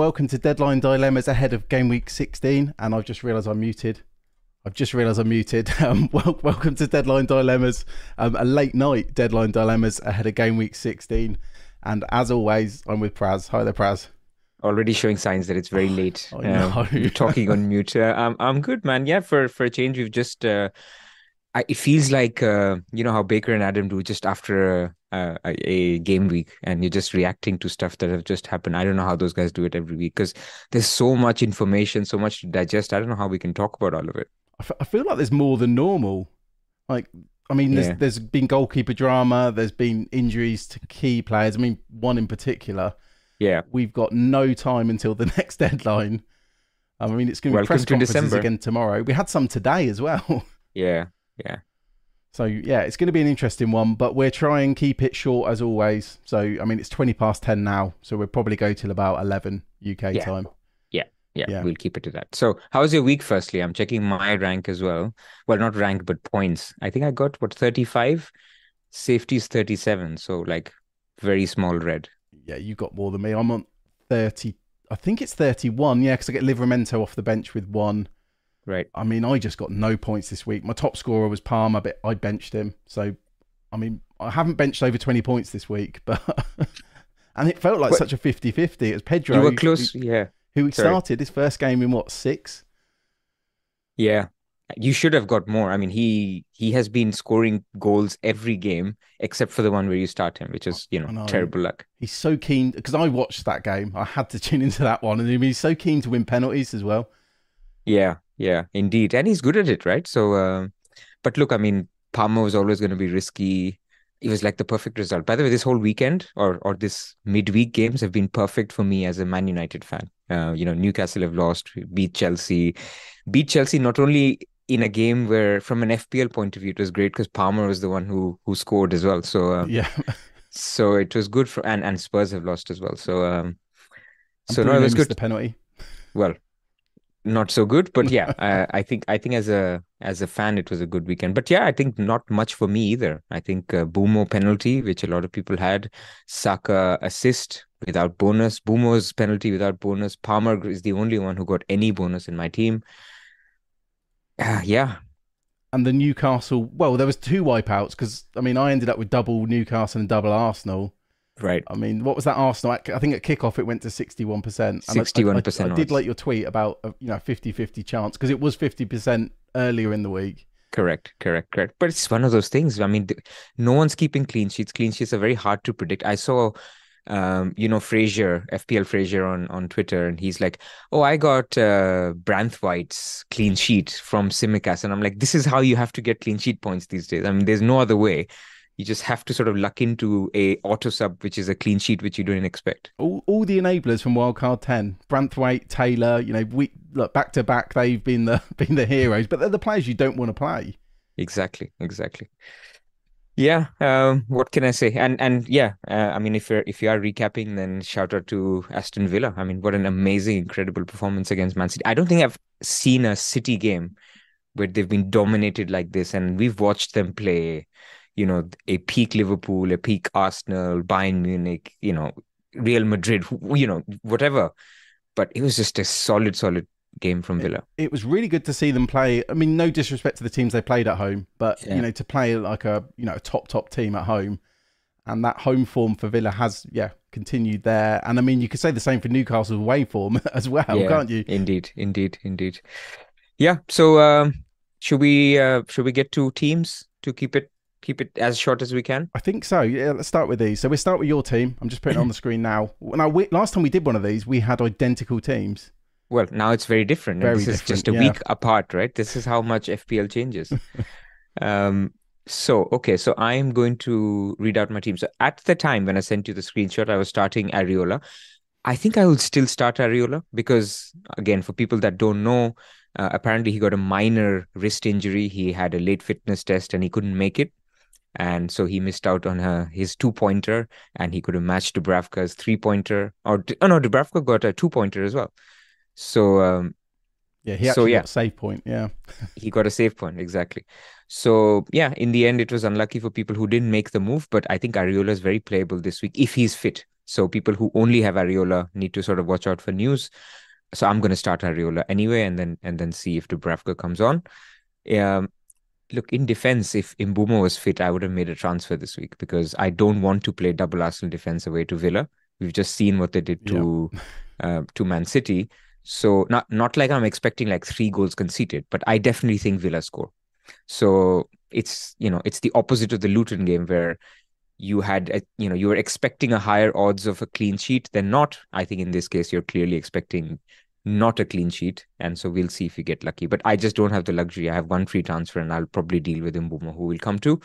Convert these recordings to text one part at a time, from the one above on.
Welcome to Deadline Dilemmas ahead of game week 16. And I've just realised I'm muted. I've just realised I'm muted. Um, well, welcome to Deadline Dilemmas, um, a late night Deadline Dilemmas ahead of game week 16. And as always, I'm with Pras. Hi there, Pras. Already showing signs that it's very late. I know. Um, you're talking on mute. Uh, I'm I'm good, man. Yeah, for for a change, we've just. Uh, I, it feels like uh, you know how Baker and Adam do just after a, a, a game week, and you're just reacting to stuff that have just happened. I don't know how those guys do it every week because there's so much information, so much to digest. I don't know how we can talk about all of it. I, f- I feel like there's more than normal. Like, I mean, there's, Yeah. there's been goalkeeper drama, there's been injuries to key players. I mean, one in particular. Yeah, We've got no time until the next deadline. I mean, it's going to be Welcome press to conferences December. again tomorrow. We had some today as well. yeah, yeah. So yeah, it's going to be an interesting one, but we're trying to keep it short as always. So I mean, it's twenty past ten now, so we'll probably go till about eleven UK Yeah. time. Yeah, yeah, Yeah. we'll keep it to that. So, how's your week? Firstly, I'm checking my rank as well. Well, not rank, but points. I think I got what 35. Safety's 37. So, like, very small red. Yeah, you got more than me. I'm on thirty. I think it's thirty-one. Yeah, because I get Livramento off the bench with one. Right. I mean, I just got no points this week. My top scorer was Palmer, but I benched him. So, I mean, I haven't benched over 20 points this week, but. and it felt like such a 50 50. It was Pedro. You were who- close. Yeah. Who, who Sorry. started his first game in what, six? Yeah. You should have got more. I mean, he he has been scoring goals every game except for the one where you start him, which is, you know, know. terrible luck. He's so keen because I watched that game. I had to tune into that one, and he's so keen to win penalties as well. Yeah, yeah, indeed. And he's good at it, right? So, um, but look, I mean, Palmer was always going to be risky. It was like the perfect result. By the way, this whole weekend or or this midweek games have been perfect for me as a Man United fan. Uh, you know, Newcastle have lost, beat Chelsea, beat Chelsea not only in a game where, from an FPL point of view, it was great because Palmer was the one who who scored as well. So, uh, Yeah, so it was good for and and Spurs have lost as well. So, um, so no, it was good. The penalty. Well, not so good. But yeah, uh, I think I think as a as a fan, it was a good weekend. But yeah, I think not much for me either. I think uh, Mbeumo penalty, which a lot of people had, Saka assist without bonus, Mbeumo's penalty without bonus. Palmer is the only one who got any bonus in my team. Uh, yeah. And the Newcastle, well, there was two wipeouts because I mean I ended up with double Newcastle and double Arsenal. Right. I mean, what was that Arsenal? I think at kickoff it went to 61%. 61%. I, I, I, did like your tweet about, a, you know, 50-50 chance because it was 50% earlier in the week. Correct, correct, correct. But it's one of those things. I mean, no one's keeping clean sheets. Clean sheets are very hard to predict. I saw um, you know, Fraser, FPL Fraser on, on Twitter, and he's like, Oh, I got uh, Branthwaite's clean sheet from Tsimikas. And I'm like, This is how you have to get clean sheet points these days. I mean, there's no other way you just have to sort of luck into a auto sub, which is a clean sheet which you don't expect. All, all the enablers from Wildcard Ten, Branthwaite, Taylor, you know, we look back to back. They've been the been the heroes, but they're the players you don't want to play. Exactly, exactly. Yeah, um, what can I say? And and yeah, uh, I mean, if you're if you are recapping, then shout out to Aston Villa. I mean, what an amazing, incredible performance against Man City. I don't think I've seen a City game where they've been dominated like this, and we've watched them play you know, a peak Liverpool, a peak Arsenal, Bayern Munich, you know, Real Madrid, you know, whatever. But it was just a solid, solid game from Villa. It, it was really good to see them play. I mean, no disrespect to the teams they played at home, but yeah. you know, to play like a you know a top top team at home, and that home form for Villa has yeah continued there. And I mean, you could say the same for Newcastle's away form as well, yeah, can't you? Indeed, indeed, indeed. Yeah. So um, should we uh, should we get to teams to keep it keep it as short as we can? I think so. Yeah, let's start with these. So we start with your team. I'm just putting it on the screen now. Now, we, last time we did one of these, we had identical teams. Well, now it's very different. Very this different, is just a yeah. week apart, right? This is how much FPL changes. um, so, okay, so I'm going to read out my team. So, at the time when I sent you the screenshot, I was starting Areola. I think I will still start Areola because, again, for people that don't know, uh, apparently he got a minor wrist injury. He had a late fitness test and he couldn't make it and so he missed out on her, his two pointer, and he could have matched Dubravka's three pointer. Or oh no, Dubravka got a two pointer as well. So um, yeah, he actually so, yeah, got a save point. Yeah, he got a save point exactly. So yeah, in the end, it was unlucky for people who didn't make the move. But I think Areola is very playable this week if he's fit. So people who only have Areola need to sort of watch out for news. So I'm going to start Areola anyway, and then and then see if Dubravka comes on. Um, look, in defense, if Mbeumo was fit, I would have made a transfer this week because I don't want to play double Arsenal defense away to Villa. We've just seen what they did to yeah. uh, to Man City. So not not like I'm expecting like three goals conceded, but I definitely think Villa score. So it's you know it's the opposite of the Luton game where you had a, you know you were expecting a higher odds of a clean sheet than not. I think in this case you're clearly expecting not a clean sheet. And so we'll see if we get lucky. But I just don't have the luxury. I have one free transfer and I'll probably deal with Mbeumo, who will come to.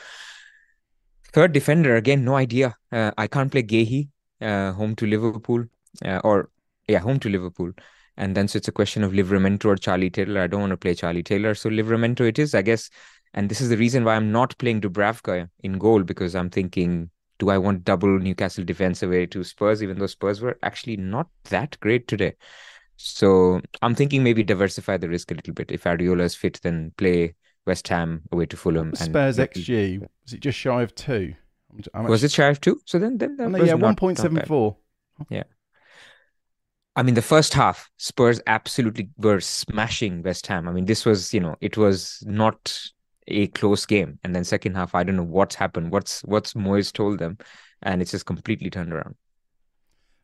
Third defender, again, no idea. Uh, I can't play Guehi, uh, home to Liverpool, uh, or yeah, home to Liverpool. And then so it's a question of Livramento or Charlie Taylor. I don't want to play Charlie Taylor. So Livramento it is, I guess. And this is the reason why I'm not playing Dubravka in goal because I'm thinking, do I want double Newcastle defense away to Spurs, even though Spurs were actually not that great today? So I'm thinking maybe diversify the risk a little bit. If Areola is fit, then play West Ham away to Fulham. Spurs and XG was it just shy of two? Was it shy of two? So then, then oh, yeah, one point seven four. Yeah. I mean, the first half, Spurs absolutely were smashing West Ham. I mean, this was, you know, it was not a close game. And then second half, I don't know what's happened. What's what's Moyes told them, and it's just completely turned around.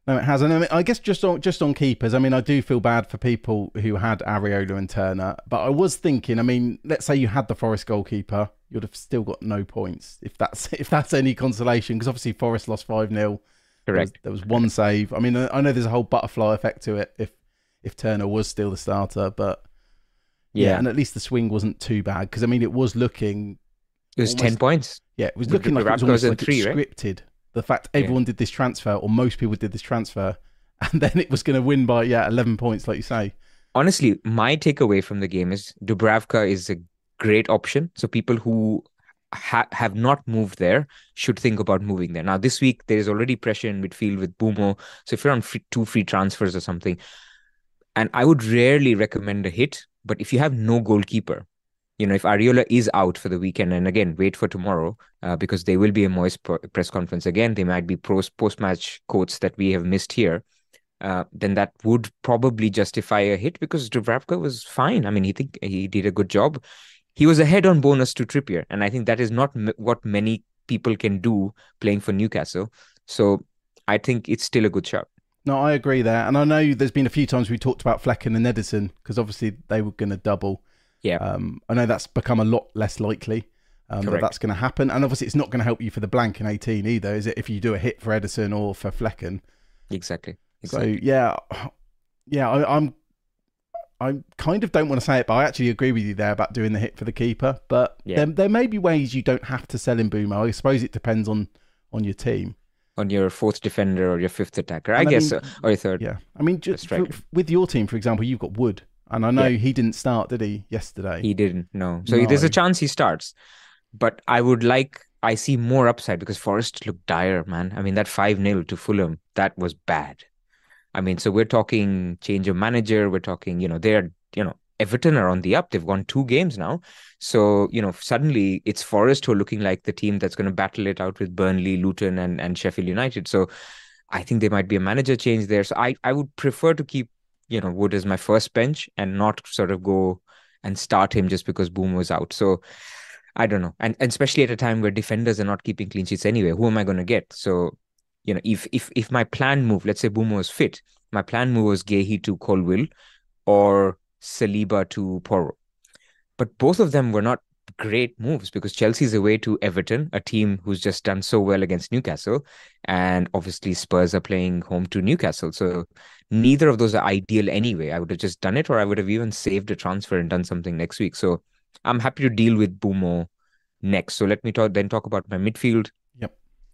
No, it hasn't. I, mean, I guess just on just on keepers. I mean, I do feel bad for people who had Areola and Turner, but I was thinking. I mean, let's say you had the Forest goalkeeper, you'd have still got no points if that's if that's any consolation. Because obviously Forest lost five 0 Correct. There was, there was, one save. I mean, I know there's a whole butterfly effect to it if if Turner was still the starter, but yeah, yeah and at least the swing wasn't too bad because I mean it was looking. It was almost, ten points. Yeah, it was looking like it was almost like three, scripted. Right? The fact everyone yeah. did this transfer, or most people did this transfer, and then it was going to win by yeah eleven points, like you say. Honestly, my takeaway from the game is Dubravka is a great option. So people who ha- have not moved there should think about moving there. Now this week there is already pressure in midfield with Mbeumo. So if you're on free, two free transfers or something, And I would rarely recommend a hit, but if you have no goalkeeper, you know, if Areola is out for the weekend, and again, wait for tomorrow uh, because there will be a Moyes press conference again. There might be post match quotes that we have missed here. Uh, then that would probably justify a hit because Dubravka was fine. I mean, he think he did a good job. He was ahead on bonus to Trippier, and I think that is not m- what many people can do playing for Newcastle. So I think it's still a good shot. No, I agree there, and I know there's been a few times we talked about Flekken and Ederson because obviously they were going to double. Yeah, um, I know that's become a lot less likely. Um, that that's going to happen, and obviously it's not going to help you for the blank in 18 either, is it? If you do a hit for Ederson or for Flekken. exactly. exactly. So yeah, yeah, I, I'm I kind of don't want to say it, but I actually agree with you there about doing the hit for the keeper. But yeah. there, there may be ways you don't have to sell in Mbeumo. I suppose it depends on on your team, on your fourth defender or your fifth attacker. I, I guess, mean, or your third. Yeah, I mean, just for, with your team, for example, you've got Wood, and I know yeah. he didn't start, did he, yesterday? He didn't. No, so no. there's a chance he starts, but I would like. I see more upside because Forest looked dire, man. I mean, that 5 0 to Fulham, that was bad. I mean, so we're talking change of manager. We're talking, you know, they're, you know, Everton are on the up. They've won two games now. So, you know, suddenly it's Forest who are looking like the team that's going to battle it out with Burnley, Luton, and, and Sheffield United. So I think there might be a manager change there. So I, I would prefer to keep, you know, Wood as my first bench and not sort of go and start him just because Boom was out. So I don't know. And, and especially at a time where defenders are not keeping clean sheets anyway, who am I going to get? So you know, if if if my plan move, let's say Boom was fit, my plan move was Guehi to Colwill or Saliba to Porro. But both of them were not great moves because Chelsea's away to Everton, a team who's just done so well against Newcastle, and obviously Spurs are playing home to Newcastle. So neither of those are ideal anyway. I would have just done it, or I would have even saved a transfer and done something next week. So I'm happy to deal with Mbeumo next. So let me talk then talk about my midfield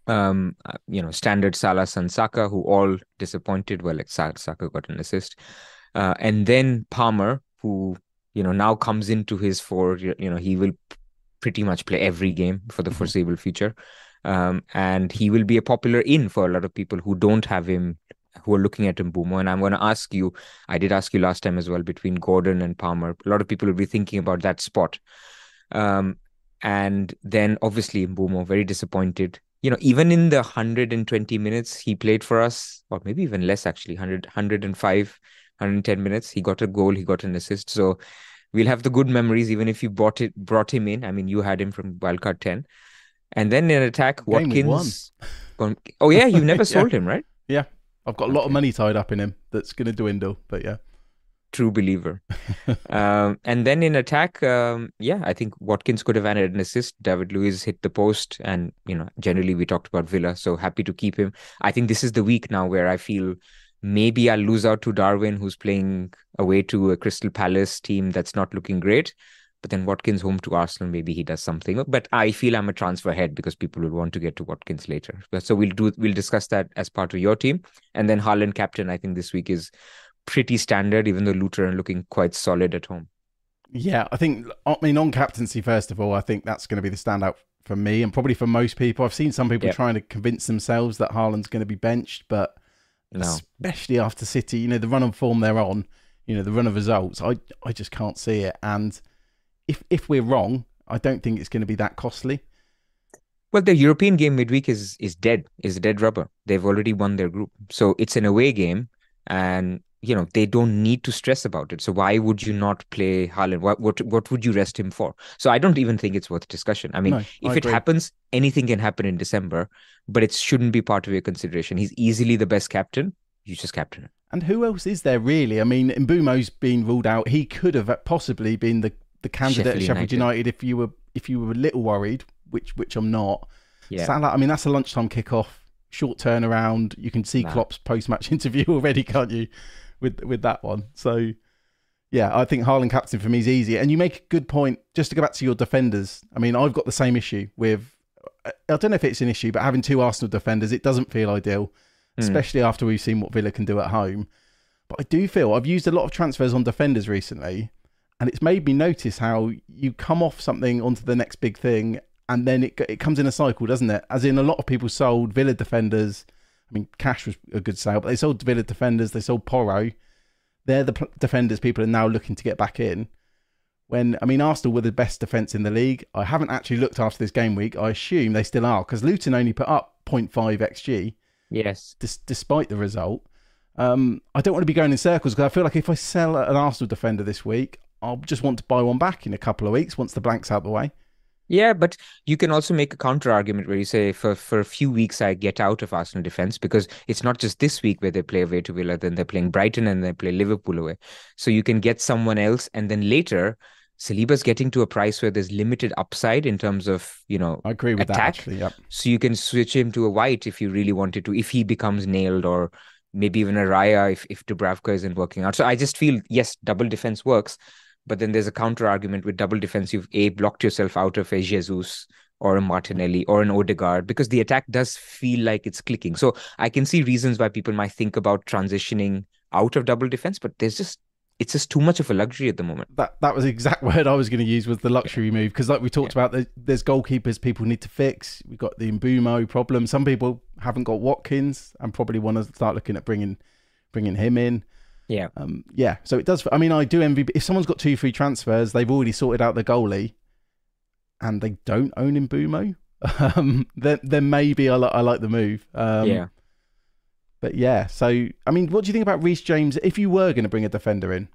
um, uh, you know, standard Salah and Saka, who all disappointed. Well, like Saka got an assist, uh, and then Palmer, who you know now comes into his for you know he will pretty much play every game for the mm-hmm. foreseeable future, um, and he will be a popular in for a lot of people who don't have him. Who are looking at Mbeumo, and I'm going to ask you. I did ask you last time as well between Gordon and Palmer. A lot of people will be thinking about that spot. Um, and then obviously Mbeumo very disappointed you know, even in the 120 minutes he played for us, or maybe even less actually, 100, 105, 110 minutes, he got a goal, he got an assist. So we'll have the good memories, even if you brought it, brought him in. I mean, you had him from wildcard 10. And then in attack, Watkins. Oh, yeah, you never sold him, right? Yeah. I've got a lot okay. of money tied up in him that's going to dwindle, but yeah true believer. um, and then in attack, um, yeah, I think Watkins could have added an assist. David Luiz hit the post, and you know, generally we talked about Villa, so happy to keep him. I think this is the week now where I feel maybe I'll lose out to Darwin, who's playing away to a Crystal Palace team that's not looking great. But then Watkins home to Arsenal, maybe he does something. But I feel I'm a transfer head because people will want to get to Watkins later. So we'll do we'll discuss that as part of your team. And then Haaland captain, I think this week is pretty standard, even though Luton are looking quite solid at home. Yeah, I think, I mean, on captaincy, first of all, I think that's going to be the standout for me and probably for most people. I've seen some people yep. trying to convince themselves that Haaland's going to be benched, but no. especially after City, you know, the run of form they're on, you know, the run of results, I, I just can't see it. And if, if we're wrong, I don't think it's going to be that costly. Well, the European game midweek is is dead, is dead rubber. They've already won their group. So it's an away game. And you know they don't need to stress about it. So why would you not play Haaland? What what what would you rest him for? So I don't even think it's worth discussion. I mean, no, if I it happens, anything can happen in December, but it shouldn't be part of your consideration. He's easily the best captain. You just captain him. And who else is there really? I mean, Mbeumo's been ruled out. He could have possibly been the, the candidate Sheffield at Sheffield United. United if you were if you were a little worried, which which I'm not. Yeah. Salah, I mean, that's a lunchtime kickoff, short turnaround. You can see nah. Klopp's post match interview already, can't you? With with that one. So yeah, I think Haaland captain for me is easy. And you make a good point. Just to go back to your defenders, I mean, I've got the same issue with. I don't know if it's an issue, but having two Arsenal defenders, it doesn't feel ideal, mm. especially after we've seen what Villa can do at home. But I do feel I've used a lot of transfers on defenders recently, and it's made me notice how you come off something onto the next big thing, and then it it comes in a cycle, doesn't it? As in, a lot of people sold Villa defenders I mean, Cash was a good sale, but they sold Villa defenders, they sold Porro. they're the p- defenders people are now looking to get back in. When I mean Arsenal were the best defence in the league. I haven't actually looked after this game week. I assume they still are because Luton only put up 0.5 xg. Yes. Dis- despite the result. Um, I don't want to be going in circles because I feel like if I sell an Arsenal defender this week, I'll just want to buy one back in a couple of weeks once the blank's out the way. Yeah, but you can also make a counter argument where you say for for a few weeks I get out of Arsenal defense because it's not just this week where they play away to Villa, then they're playing Brighton and they play Liverpool away. So you can get someone else, and then later Saliba's getting to a price where there's limited upside in terms of you know I agree with attack. that. Actually, yep. So you can switch him to a White if you really wanted to, if he becomes nailed, or maybe even a Raya if if Dubravka isn't working out. So I just feel yes, double defense works, but then there's a counter argument with double defense. You've a blocked yourself out of a Jesus or a Martinelli or an Odegaard because the attack does feel like it's clicking. So I can see reasons why people might think about transitioning out of double defense, but there's just it's just too much of a luxury at the moment. That that was the exact word I was going to use was the luxury move because like we talked about, there- there's goalkeepers people need to fix. We've got the Mbeumo problem. Some people haven't got Watkins and probably want to start looking at bringing bringing him in. Yeah. Um, yeah, so it does. I mean, I do envy. If someone's got two free transfers, they've already sorted out the goalie, and they don't own Mbeumo. Um, then then maybe I like I like the move. Um, yeah. But yeah, so I mean, what do you think about Reece James? If you were going to bring a defender in,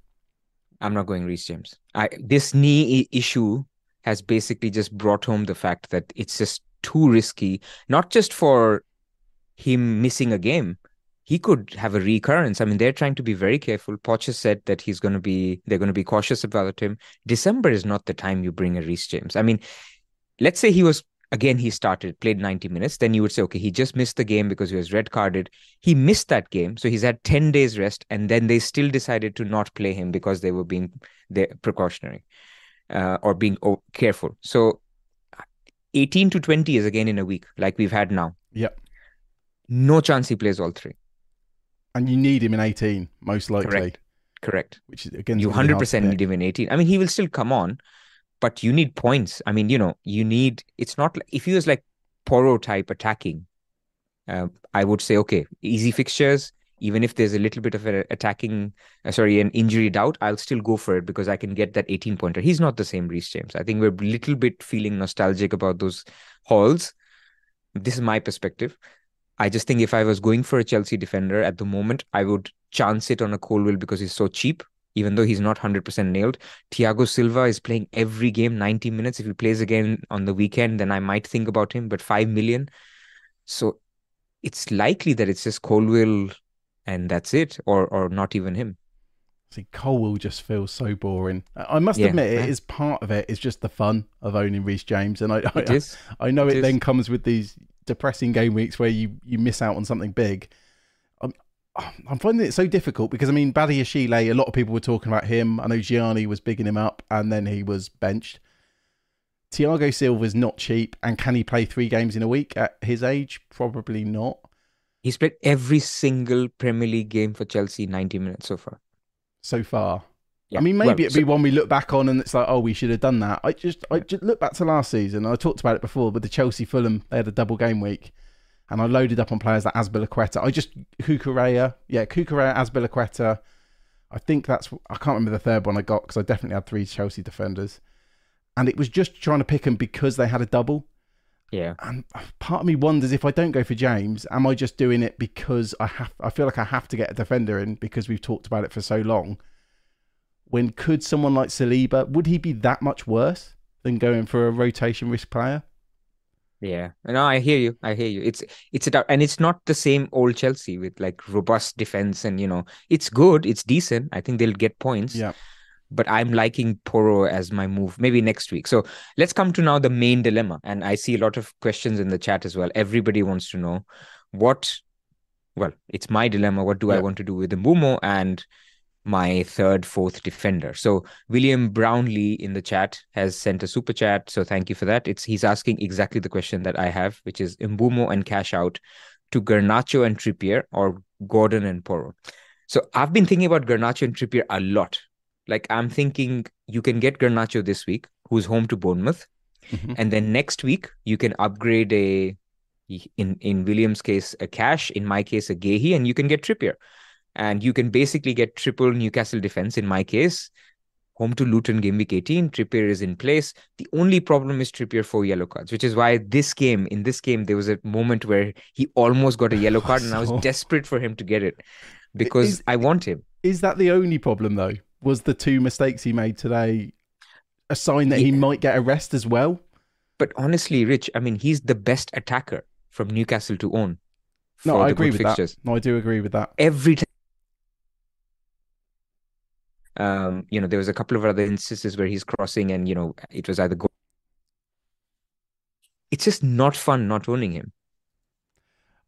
I'm not going Reece James. I this knee issue has basically just brought home the fact that it's just too risky, not just for him missing a game. He could have a recurrence. I mean, they're trying to be very careful. Poch has said that he's going to be, they're going to be cautious about him. December is not the time you bring a Reece James. I mean, let's say he was, again, he started, played 90 minutes. Then you would say, okay, he just missed the game because he was red carded. He missed that game. So he's had 10 days rest. And then they still decided to not play him because they were being they precautionary uh, or being oh, careful. So 18 to 20 is again in a week, like we've had now. Yeah. No chance he plays all three. And you need him in 18, most likely, Correct. Correct. which is again You gonna be hard to 100% need him in 18. I mean, he will still come on, but you need points. I mean, you know, you need, it's not like, if he was like Porro type attacking, uh, I would say, okay, easy fixtures. Even if there's a little bit of an attacking, uh, sorry, an injury doubt, I'll still go for it because I can get that 18 pointer. He's not the same Reece James. I think we're a little bit feeling nostalgic about those hauls. This is my perspective. I just think if I was going for a Chelsea defender at the moment, I would chance it on a Colwill because he's so cheap, even though he's not 100% nailed. Thiago Silva is playing every game 90 minutes. If he plays again on the weekend, then I might think about him, but 5 million. So it's likely that it's just Colwill and that's it, or or not even him. See, Colwill just feels so boring. I I must Yeah, admit, it is part of it. Is just the fun of owning Reece James, and I, It I. I know It it, then comes with these depressing game weeks where you you miss out on something big. I'm I'm finding it so difficult because I mean, Badiashile, a lot of people were talking about him. I know Gianni was bigging him up, and then he was benched. Thiago Silva's not cheap, and can he play three games in a week at his age? Probably not. He's played every single Premier League game for Chelsea 90 minutes so far. so far. Yeah. I mean, maybe Well, it'd be so- one we look back on and it's like, oh, we should have done that. I just, I just look back to last season. I talked about it before with the Chelsea Fulham. They had a double game week, and I loaded up on players like Azpilicueta. I just Cucurella, yeah, Cucurella, Azpilicueta. I think that's I can't remember the third one I got because I definitely had three Chelsea defenders, and it was just trying to pick them because they had a double. Yeah. And part of me wonders if I don't go for James, am I just doing it because I have? I feel like I have to get a defender in because we've talked about it for so long. When could someone like Saliba would he be that much worse than going for a rotation risk player? Yeah, no, I hear you. I hear you. It's it's a and it's not the same old Chelsea with like robust defense, and you know, it's good, it's decent. I think they'll get points. Yeah. But I'm liking Porro as my move. Maybe next week. So let's come to now the main dilemma, and I see a lot of questions in the chat as well. Everybody wants to know what. Well, it's my dilemma. What do I want to do with the Mbeumo and my third, fourth defender? So William Brownlee in the chat has sent a super chat. So thank you for that. It's he's asking exactly the question that I have, which is Mbeumo and Cash out to Garnacho and Trippier or Gordon and Porro. So I've been thinking about Garnacho and Trippier a lot. Like I'm thinking you can get Garnacho this week, who's home to Bournemouth, Mhm. and then next week you can upgrade a in in Williams' case a Cash, in my case a Guehi, and you can get Trippier. And you can basically get triple Newcastle defense in my case. Home to Luton game week 18. Trippier is in place. The only problem is Trippier four yellow cards, which is why this game, in this game, there was a moment where he almost got a yellow card, and I was oh, desperate for him to get it because is, I want him. Is that the only problem though? Was the two mistakes he made today a sign that yeah. he might get a rest as well? But honestly, Rich, I mean, he's the best attacker from Newcastle to own. No, I agree with fixtures. that. No, I do agree with that. Every time. Um, you know, there was a couple of other instances where he's crossing, and you know, it was either go. It's just not fun not owning him.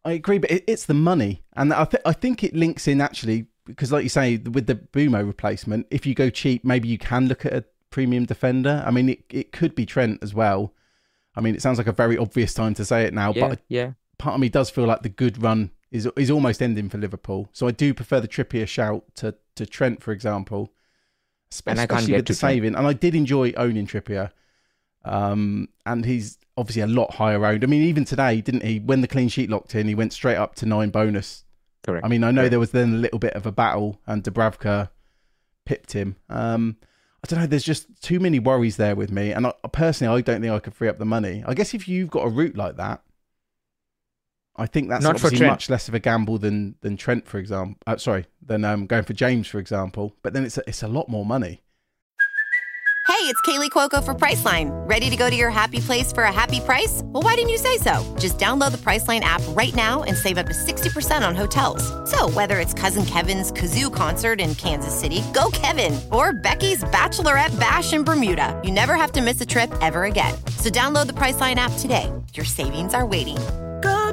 I agree, but it's the money, and I th- I think it links in actually because, like you say, with the Mbeumo replacement, if you go cheap, maybe you can look at a premium defender. I mean, it, it could be Trent as well. I mean, it sounds like a very obvious time to say it now, yeah, but yeah, part of me does feel like the good run is is almost ending for Liverpool. So I do prefer the Trippier shout to to Trent, for example, especially and I can't get with the saving. And I did enjoy owning Trippier, um, and he's obviously a lot higher owned. I mean, even today, didn't he? When the clean sheet locked in, he went straight up to nine bonus. Correct. I mean, I know Correct. there was then a little bit of a battle, and Dubravka pipped him. Um, I don't know. There's just too many worries there with me, and I, personally, I don't think I could free up the money. I guess if you've got a route like that, I think that's Not obviously much less of a gamble than than Trent, for example. Uh, sorry, than um, going for James, for example. But then it's a, it's a lot more money. Hey, it's Kaley Cuoco for Priceline. Ready to go to your happy place for a happy price? Well, why didn't you say so? Just download the Priceline app right now and save up to sixty percent on hotels. So whether it's Cousin Kevin's kazoo concert in Kansas City, go Kevin, or Becky's bachelorette bash in Bermuda, you never have to miss a trip ever again. So download the Priceline app today. Your savings are waiting Go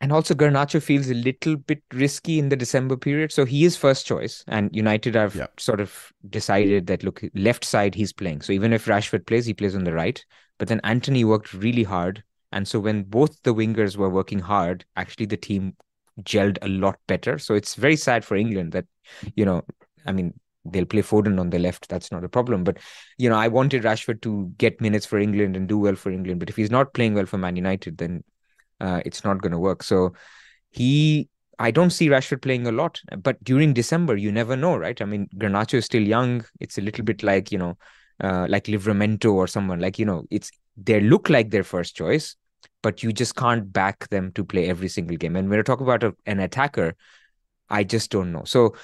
And also, Garnacho feels a little bit risky in the December period. So he is first choice. And United have yeah. sort of decided that, look, left side he's playing. So even if Rashford plays, he plays on the right. But then Antony worked really hard. And so when both the wingers were working hard, actually the team gelled a lot better. So it's very sad for England that, you know, I mean, they'll play Foden on the left. That's not a problem. But, you know, I wanted Rashford to get minutes for England and do well for England. But if he's not playing well for Man United, then uh, it's not going to work. So he, I don't see Rashford playing a lot, but during December, you never know, right? I mean, Garnacho is still young. It's a little bit like, you know, uh, like Livramento or someone like, you know, it's, they look like their first choice, but you just can't back them to play every single game. And when I talk about a, an attacker, I just don't know. So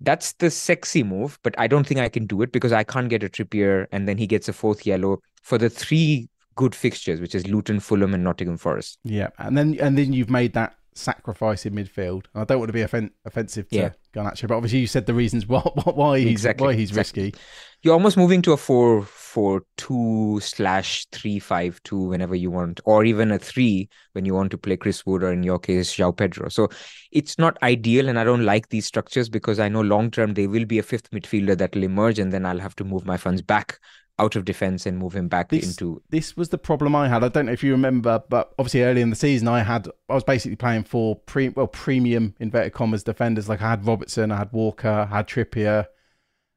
that's the sexy move, but I don't think I can do it because I can't get a Trippier and then he gets a fourth yellow. For the three good fixtures, which is Luton, Fulham, and Nottingham Forest. Yeah, and then and then you've made that sacrifice in midfield. I don't want to be offen- offensive to yeah. Garnacho, but obviously you said the reasons why why he's exactly. why he's exactly. risky. You're almost moving to a four four two slash three five two whenever you want, or even a three when you want to play Chris Wood or in your case João Pedro. So it's not ideal, and I don't like these structures because I know long term they will be a fifth midfielder that will emerge, and then I'll have to move my funds back out of defense and move him back this, into. This was the problem I had. I don't know if you remember, but obviously early in the season, I had I was basically playing for pre well premium inverted commas defenders. Like I had Robertson, I had Walker, I had Trippier,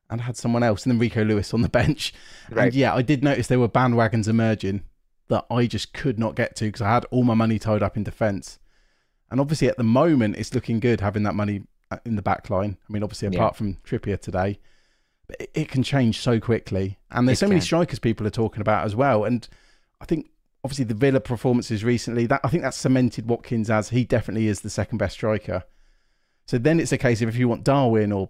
and I had someone else, and then Rico Lewis on the bench. Right. And yeah, I did notice there were bandwagons emerging that I just could not get to because I had all my money tied up in defense. And obviously, at the moment, it's looking good having that money uh, in the back line. I mean, obviously, apart yeah. from Trippier today it can change so quickly. And there's it so can. many strikers people are talking about as well. And I think obviously the Villa performances recently, that I think that's cemented Watkins as he definitely is the second best striker. So then it's a case of if you want Darwin or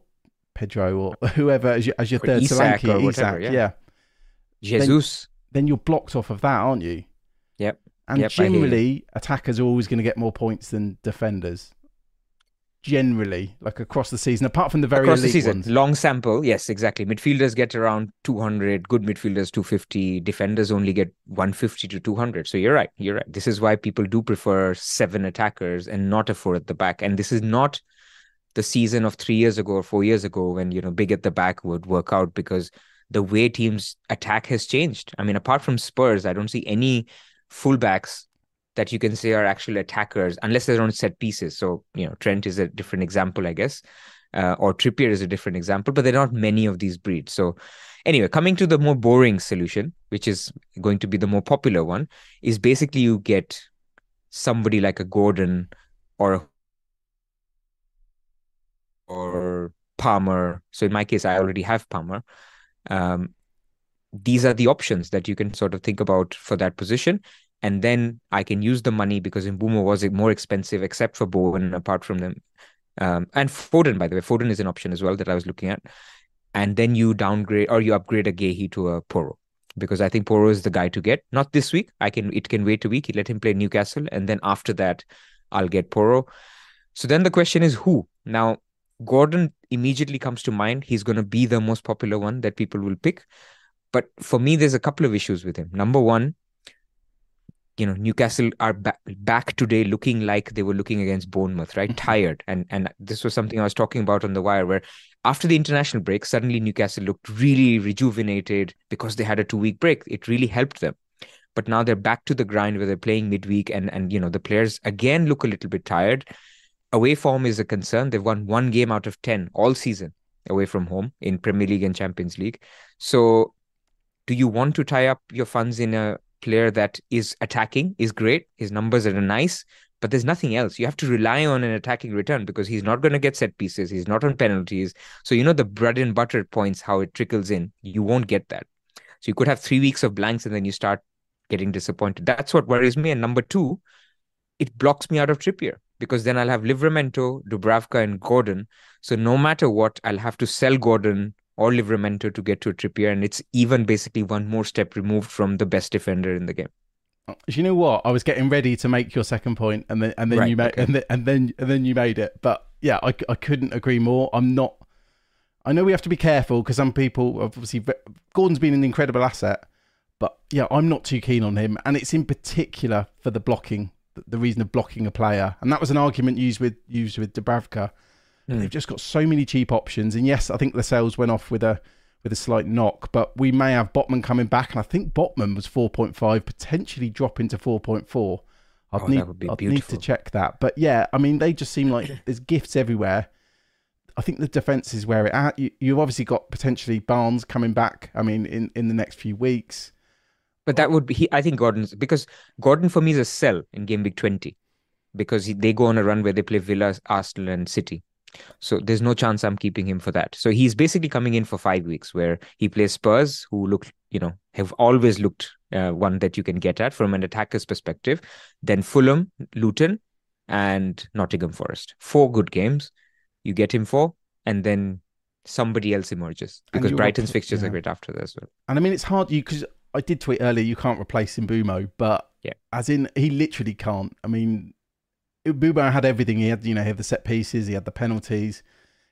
Pedro or whoever as your, as your third Isak Solanke, or whatever, Isak, yeah. yeah. Jesus. Then, then, you're blocked off of that, aren't you? Yep. And yep, generally, attackers are always going to get more points than defenders. Generally, like across the season, apart from the very across the season. ones? Long sample, yes, exactly. Midfielders get around 200, good midfielders 250, defenders only get 150 to 200. So you're right, you're right. This is why people do prefer seven attackers and not a four at the back. And this is not the season of three years ago or four years ago when you know big at the back would work out because the way teams attack has changed. I mean, apart from Spurs, I don't see any fullbacks that you can say are actual attackers unless they're on set pieces. So, you know, Trent is a different example, I guess, uh, or Trippier is a different example, but there are not many of these breeds. So, anyway, coming to the more boring solution, which is going to be the more popular one, is basically you get somebody like a Gordon or a or Palmer. So in my case, I already have Palmer. Um, these are the options that you can sort of think about for that position. And then I can use the money because Mbeumo was more expensive, except for Bowen, apart from them. Um, and Foden, by the way, Foden is an option as well that I was looking at. And then you downgrade or you upgrade a Guehi to a Porro because I think Porro is the guy to get. Not this week. I can it can wait a week. Let him play Newcastle, and then after that, I'll get Porro. So then the question is who? Now Gordon immediately comes to mind. He's going to be the most popular one that people will pick. But for me, there's a couple of issues with him. Number one, you know, Newcastle are back, back today looking like they were looking against Bournemouth, right? Mm-hmm. Tired. And and this was something I was talking about on the wire where after the international break, suddenly Newcastle looked really rejuvenated because they had a two week break. It really helped them. But now they're back to the grind where they're playing midweek and and you know the players again look a little bit tired away form is a concern. They've won one game out of 10 all season away from home in Premier League and Champions League. So, do you want to tie up your funds in a player that is attacking, is great, his numbers are nice, but there's nothing else. You have to rely on an attacking return because he's not going to get set pieces, he's not on penalties. So, you know, the bread and butter points, how it trickles in, you won't get that. So, you could have three weeks of blanks and then you start getting disappointed. That's what worries me. And number two, it blocks me out of Trippier because then I'll have Livramento, Dubravka, and Gordon. So no matter what, I'll have to sell Gordon or Livramento to get to a Trippier, and it's even basically one more step removed from the best defender in the game. Uh, you know what? I was getting ready to make your second point, and then and then right, you made okay. and then and then and then you made it. But yeah, I, I couldn't agree more. I'm not. I know we have to be careful because some people obviously Gordon's been an incredible asset, but yeah, I'm not too keen on him, and it's in particular for the blocking the reason of blocking a player, and that was an argument used with used with Dubravka. Mm. They've just got so many cheap options, and yes, I think the sales went off with a with a slight knock, but we may have Botman coming back, and I think Botman was four point five, potentially dropping to four point four. I'd, oh, need, I'd need to check that, but yeah, I mean they just seem like there's gifts everywhere. I think the defense is where it at. You, you've obviously got potentially Barnes coming back. I mean, in in the next few weeks. But that would be, he, I think Gordon's, because Gordon for me is a sell in game week 20 because he, they go on a run where they play Villa, Arsenal, and City. So there's no chance I'm keeping him for that. So he's basically coming in for five weeks where he plays Spurs, who look, you know, have always looked uh, one that you can get at from an attacker's perspective. Then Fulham, Luton, and Nottingham Forest. Four good games. You get him for, and then somebody else emerges because Brighton's fixtures yeah. are great after that as well. And I mean, it's hard you because I did tweet earlier you can't replace Mbeumo, but yeah. as in he literally can't. I mean, Mbeumo had everything. He had you know he had the set pieces, he had the penalties.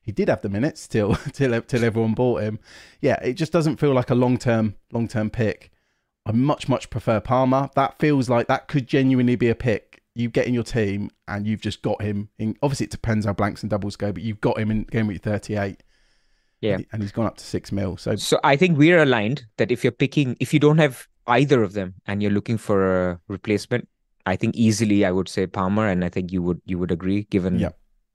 He did have the minutes till till till everyone bought him. Yeah, it just doesn't feel like a long term long term pick. I much much prefer Palmer. That feels like that could genuinely be a pick you get in your team and you've just got him in. Obviously, it depends how blanks and doubles go, but you've got him in game week thirty eight. Yeah. And he's gone up to six mil. So So I think we're aligned that if you're picking if you don't have either of them and you're looking for a replacement, I think easily I would say Palmer, and I think you would you would agree given yeah.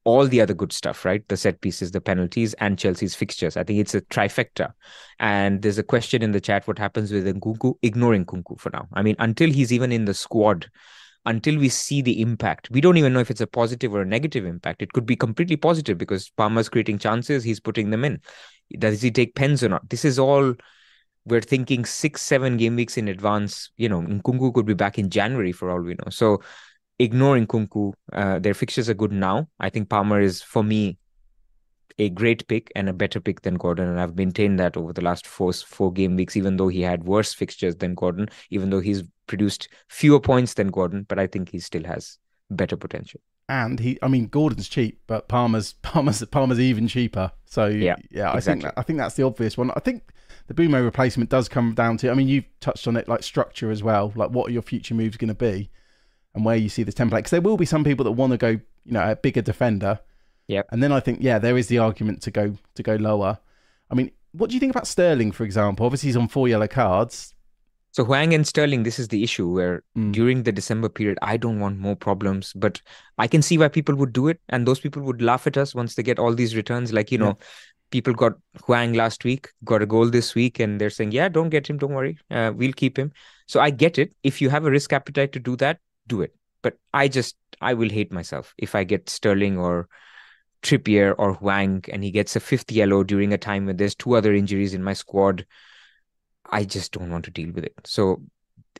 all the other good stuff, right? The set pieces, the penalties, and Chelsea's fixtures. I think it's a trifecta. And there's a question in the chat: what happens with Nkunku? Ignoring Nkunku for now. I mean, until he's even in the squad, until we see the impact. We don't even know if it's a positive or a negative impact. It could be completely positive because Palmer's creating chances, he's putting them in. Does he take pens or not? This is all we're thinking six, seven game weeks in advance. You know, Nkunku could be back in January for all we know. So ignoring Nkunku, uh, their fixtures are good now. I think Palmer is, for me, a great pick and a better pick than Gordon, and I've maintained that over the last four four game weeks. Even though he had worse fixtures than Gordon, even though he's produced fewer points than Gordon, but I think he still has better potential. and he, I mean, Gordon's cheap, but Palmer's Palmer's Palmer's even cheaper. So Yeah, yeah, I exactly. think that, I think that's the obvious one. I think the Mbeumo replacement does come down to. I mean, you've touched on it, like structure as well. Like, what are your future moves going to be, and where you see this template? Because there will be some people that want to go, you know, a bigger defender. Yep. And then I think, yeah, there is the argument to go to go lower. I mean, what do you think about Sterling, for example? Obviously, he's on four yellow cards. So Hwang and Sterling, this is the issue where Mm. during the December period, I don't want more problems, but I can see why people would do it, and those people would laugh at us once they get all these returns. Like you Yeah. know, people got Hwang last week, got a goal this week, and they're saying, "Yeah, don't get him, don't worry, uh, we'll keep him." So I get it. If you have a risk appetite to do that, do it. But I just, I will hate myself if I get Sterling or Trippier or Hwang, and he gets a fifth yellow during a time when there's two other injuries in my squad. I just don't want to deal with it. So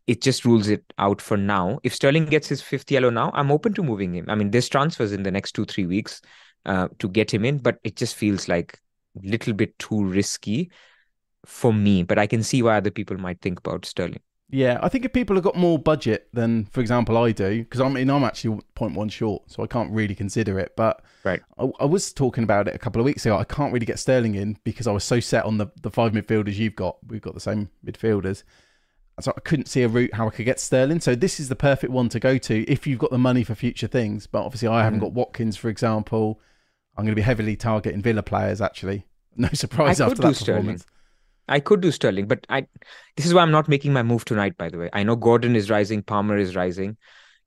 it just rules it out for now. If Sterling gets his fifth yellow now, I'm open to moving him. I mean, there's transfers in the next two, three weeks uh, to get him in, but it just feels like little bit too risky for me. But I can see why other people might think about Sterling. Yeah, I think if people have got more budget than, for example, I do, because I mean, I'm actually 0.1 short, so I can't really consider it. But Right. I, I was talking about it a couple of weeks ago. I can't really get Sterling in because I was so set on the, the five midfielders you've got. We've got the same midfielders. So I couldn't see a route how I could get Sterling. So this is the perfect one to go to if you've got the money for future things. But obviously, I haven't Mhm. got Watkins, for example. I'm going to be heavily targeting Villa players, actually. No surprise I could after do that Sterling. performance. I could do Sterling, but I this is why I'm not making my move tonight, by the way. I know Gordon is rising, Palmer is rising.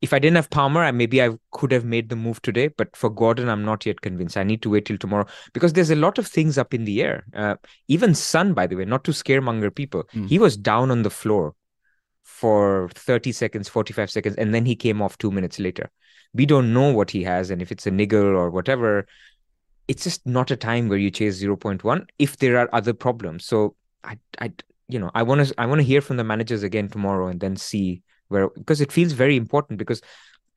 If I didn't have Palmer, I maybe I could have made the move today, but for Gordon, I'm not yet convinced. I need to wait till tomorrow because there's a lot of things up in the air. Uh, even Son, by the way, not to scaremonger people, Mm. he was down on the floor for 30 seconds, 45 seconds, and then he came off two minutes later. We don't know what he has, and if it's a niggle or whatever, it's just not a time where you chase 0.1 if there are other problems. So I, I, you know, I want to, I want to hear from the managers again tomorrow and then see where because it feels very important because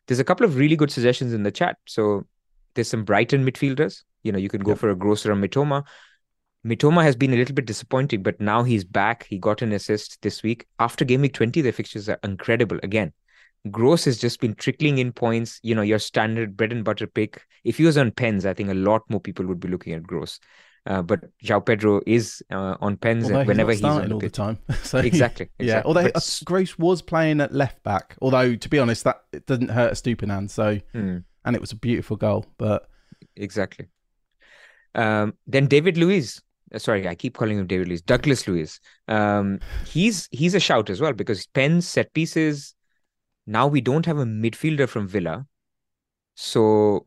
there's a couple of really good suggestions in the chat. So there's some Brighton midfielders. You know, you can go Yep. for a Grosser or Mitoma. Mitoma has been a little bit disappointing, but now he's back. He got an assist this week. After game week 20, their fixtures are incredible. Again, Gross has just been trickling in points. You know, your standard bread and butter pick. If he was on pens, I think a lot more people would be looking at Gross. Uh, but João Pedro is uh, on pens Although whenever he's, he's, on the all the time. so, Exactly, Yeah, although But uh, s- was playing at left back. Although to be honest, that it doesn't hurt a Stupinan. So Hmm, and it was a beautiful goal. But exactly. Um, then David Luiz. uh, Sorry, I keep calling him David Luiz. Douglas Luiz. Um, he's he's a shout as well because pens, set pieces. Now we don't have a midfielder from Villa, so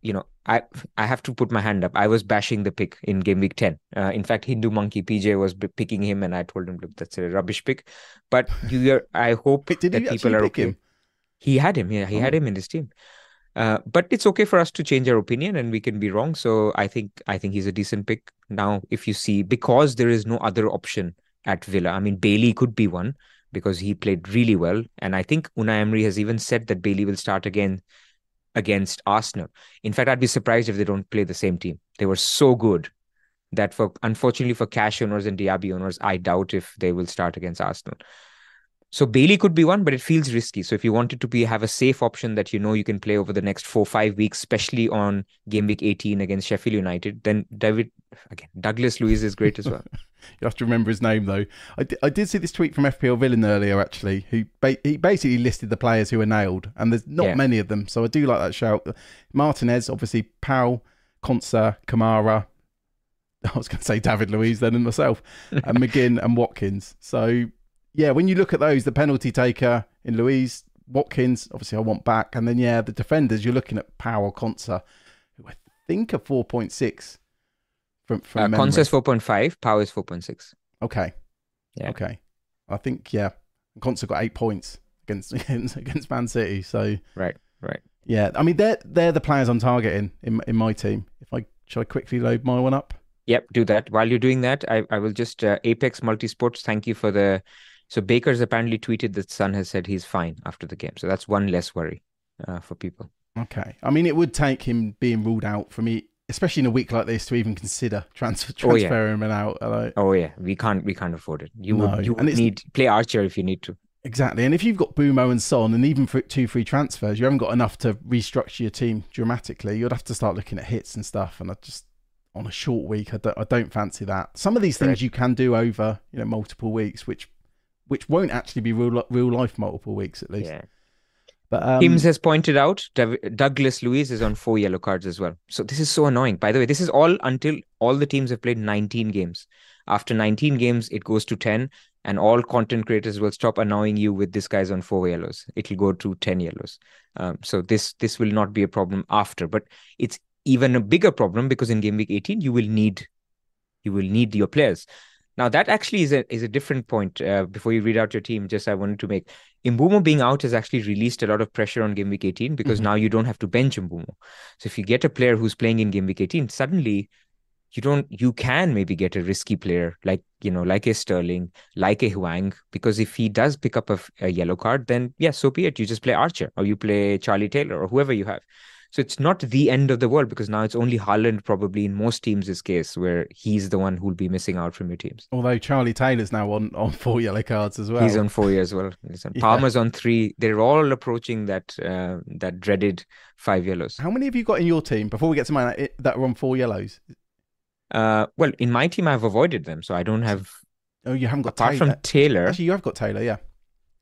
you know I I have to put my hand up. I was bashing the pick in game week ten. Uh, in fact, Hindu Monkey PJ was picking him, and I told him, look, that's a rubbish pick. But you, are, I hope wait, that people are okay. him? He had him, yeah, he had Oh. him in his team. Uh, but it's okay for us to change our opinion, and we can be wrong. So I think I think he's a decent pick now. If you see, because there is no other option at Villa. I mean, Bailey could be one because he played really well, and I think Unai Emery has even said that Bailey will start again against Arsenal. In fact, I'd be surprised if they don't play the same team. They were so good that for unfortunately for Cash owners and Diaby owners, I doubt if they will start against Arsenal. So Bailey could be one, but it feels risky. So if you wanted to be have a safe option that you know you can play over the next four five weeks, especially on game week 18 against Sheffield United, then David again Douglas Luiz is great as well. You have to remember his name though. I I did see this tweet from FPL Villain earlier actually, who ba- he basically listed the players who were nailed, and there's not Yeah. many of them. So I do like that shout. Martinez, obviously, Powell, Konsa, Kamara. I was going to say David Luiz then and myself, and McGinn and Watkins. So yeah, when you look at those, the penalty taker in Luiz, Watkins, obviously I want back, and then yeah, the defenders you're looking at Powell, Konsa, who I think are four point six from from Uh, memory. Konsa's 4.5, Power is 4.6. Okay. Yeah. Okay. I think yeah, Konsa got eight points against against, against Man City. So Right, right. yeah, I mean they're they're the players I'm targeting in in my team. If I should I quickly load my one up? Yep, do that. While you're doing that, I, I will just uh, Apex Multisports. Thank you for the. So Baker's apparently tweeted that Son has said he's fine after the game. So that's one less worry uh, for people. Okay. I mean it would take him being ruled out for me, especially in a week like this, to even consider transfer Oh, yeah. transferring him out. I- Oh yeah, we can't we can't afford it. You No, would you would need play Archer if you need to. Exactly. And if you've got Mbeumo and Son and even for two free transfers, you haven't got enough to restructure your team dramatically. You'd have to start looking at hits and stuff. And I just, on a short week, I don't, I don't fancy that. Some of these things Right. you can do over, you know, multiple weeks, which which won't actually be real, real life multiple weeks at least. Yeah. But um, Hims has pointed out Douglas Luiz is on four yellow cards as well. So this is so annoying. By the way, this is all until all the teams have played 19 games. After 19 games, it goes to 10, and all content creators will stop annoying you with this guy's on four yellows. It'll go to 10 yellows. Um, so this this will not be a problem after, but it's even a bigger problem because in game week 18 you will need you will need your players. Now that actually is a is a different point. Uh, before you read out your team, just I wanted to make Mbeumo being out has actually released a lot of pressure on game week 18 because Mhm. now you don't have to bench Mbeumo. So if you get a player who's playing in game week 18, suddenly you don't you can maybe get a risky player like you know like a Sterling, like a Hwang, because if he does pick up a yellow card, then yeah, so be it. You just play Archer or you play Charlie Taylor or whoever you have. So it's not the end of the world because now it's only Haaland probably in most teams' case where he's the one who'll be missing out from your teams. although Charlie Taylor's now on, on four yellow cards as well. He's on four years well. On- Yeah. Palmer's on three. They're all approaching that uh, that dreaded five yellows. How many have you got in your team before we get to mine that- that are on four yellows? Uh, well, in my team, I've avoided them, so I don't have. Oh, you haven't got Apart Taylor. from Taylor, Actually, you have got Taylor, yeah.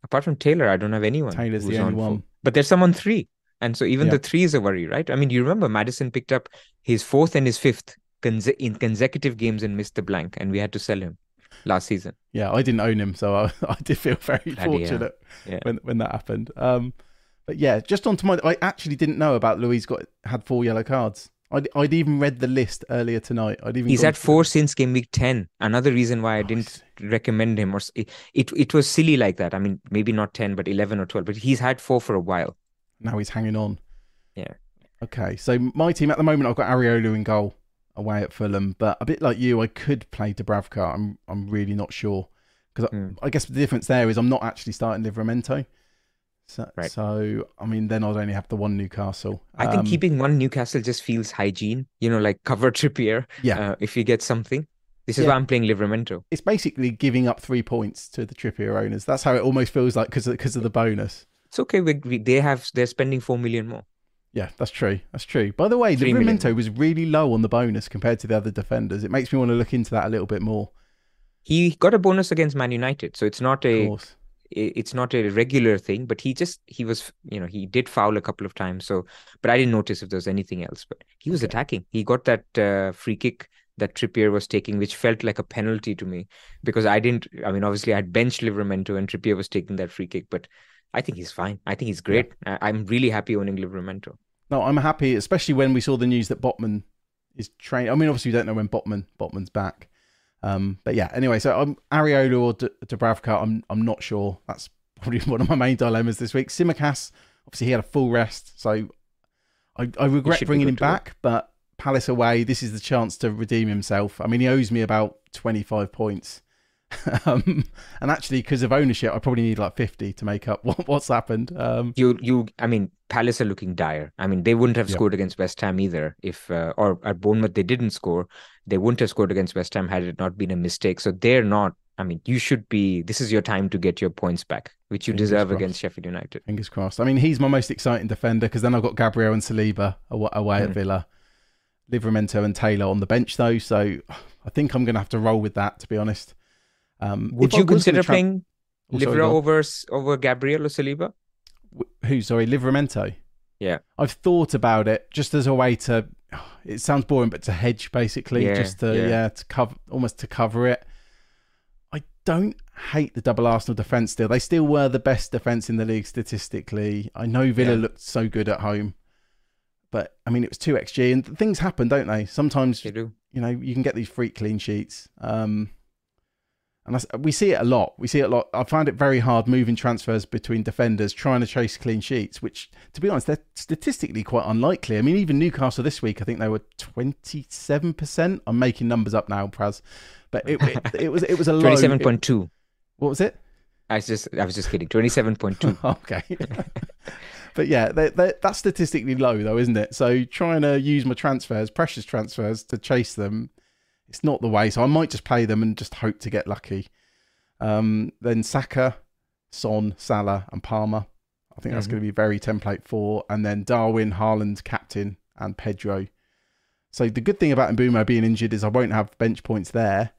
apart from Taylor, I don't have anyone. Taylor's the only on four. one. But there's someone three, and so even Yeah. the three is a worry, right? I mean, you remember Maddison picked up his fourth and his fifth conse- in consecutive games and missed the blank, and we had to sell him last season. Yeah, I didn't own him, so I, I did feel very Bloody fortunate Yeah. when when that happened. Um, but yeah, just onto my, I actually didn't know about Luiz got had four yellow cards. I'd, I'd even read the list earlier tonight. I'd even He's had four the- since game week 10. Another reason why I Oh, didn't I recommend him or it, it it was silly like that. I mean, maybe not 10 but 11 or 12, but he's had four for a while. Now he's hanging on. Yeah. Okay, so my team at the moment, I've got Areola in goal away at Fulham, but a bit like you, I could play Dubravka. I'm I'm really not sure because Hmm. I, I guess the difference there is I'm not actually starting Livramento. So, Right. so I mean, then I'd only have the one Newcastle. I think Um, keeping one Newcastle just feels hygiene, you know, like cover Trippier yeah, uh, if you get something. This is Yeah. why I'm playing Livramento. it's basically giving up three points to the Trippier owners. That's how it almost feels like because because of the bonus. It's okay. We, we, they have they're spending four million more. Yeah, that's true. That's true. By the way. Livramento was really low on the bonus compared to the other defenders. It makes me want to look into that a little bit more. He got a bonus against Man United, so it's not a it's not a regular thing. But he just he was you know he did foul a couple of times. So, but I didn't notice if there was anything else. But he was Okay. attacking. He got that uh, free kick that Trippier was taking, which felt like a penalty to me because I didn't. I mean, obviously, I'd benched Livramento and Trippier was taking that free kick, but I think he's fine. I think he's great. I, I'm really happy owning Livramento. No, I'm happy, especially when we saw the news that Botman is trained. I mean, obviously, we don't know when Botman Botman's back. Um, but yeah, anyway, so I'm Areola or D- Dubravka. I'm I'm not sure. That's probably one of my main dilemmas this week. Tsimikas, obviously, he had a full rest, so I, I regret bringing him back. But Palace away, this is the chance to redeem himself. I mean, he owes me about 25 points. um, and actually, because of ownership, I probably need like 50 to make up what, what's happened. Um, You you I mean Palace are looking dire. I mean they wouldn't have Yeah. scored against West Ham either if uh, or at Bournemouth they didn't score. They wouldn't have scored against West Ham had it not been a mistake. So they're not. I mean you should be. This is your time to get your points back, which you Fingers deserve crossed. against Sheffield United. Fingers crossed. I mean, he's my most exciting defender because then I've got Gabriel and Saliba aw- away at Mm. Villa, Livramento and Taylor on the bench though. So I think I'm going to have to roll with that to be honest. Um, Would you consider tra- playing Oh, sorry, Livra over over Gabriel or Saliba? Who? Sorry, Livramento. Yeah. I've thought about it just as a way to. It sounds boring, but to hedge basically, Yeah, just to yeah. yeah. to cover almost to cover it. I don't hate the double Arsenal defense. Still, they still were the best defense in the league statistically. I know Villa Yeah. looked so good at home, but I mean it was two xg, and things happen, don't they? Sometimes They do. you know you can get these freak clean sheets um and that's, we see it a lot we see it a lot i find it very hard moving transfers between defenders trying to chase clean sheets which to be honest they're statistically quite unlikely i mean even newcastle this week i think they were 27% i'm making numbers up now Pras but it, it, it was it was a low Twenty-seven point two. what was it I was just I was just kidding. Twenty-seven point two. okay. but yeah, they, they, that's statistically low, though, isn't it? So trying to use my transfers, precious transfers, to chase them, it's not the way. So I might just play them and just hope to get lucky. Um, then Saka, Son, Salah, and Palmer. I think that's Mhm. going to be very template four. And then Darwin, Haaland, captain, and Pedro. So the good thing about Mbeumo being injured is I won't have bench points there.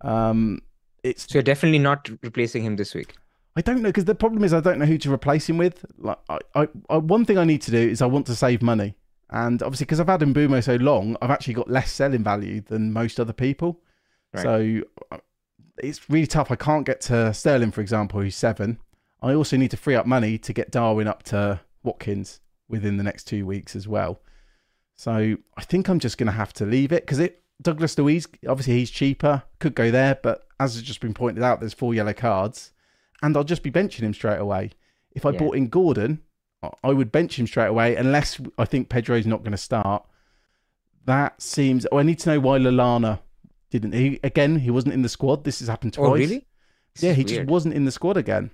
Um, it's So you're definitely not replacing him this week. I don't know because the problem is I don't know who to replace him with. Like, I, I, I, one thing I need to do is I want to save money, and obviously because I've had Mbeumo so long, I've actually got less selling value than most other people. Right. So uh, it's really tough. I can't get to Sterling, for example, who's seven. I also need to free up money to get Darwin up to Watkins within the next two weeks as well. So I think I'm just going to have to leave it because it Douglas Luiz obviously he's cheaper, could go there, but as has just been pointed out, there's four yellow cards, and I'll just be benching him straight away. If I Yeah. bought in Gordon, I- would bench him straight away unless I think Pedro's not going to start. That seems. Oh, I need to know why Lallana didn't. He again, he wasn't in the squad. This has happened twice. Oh, really? This Yeah, he just wasn't in the squad again.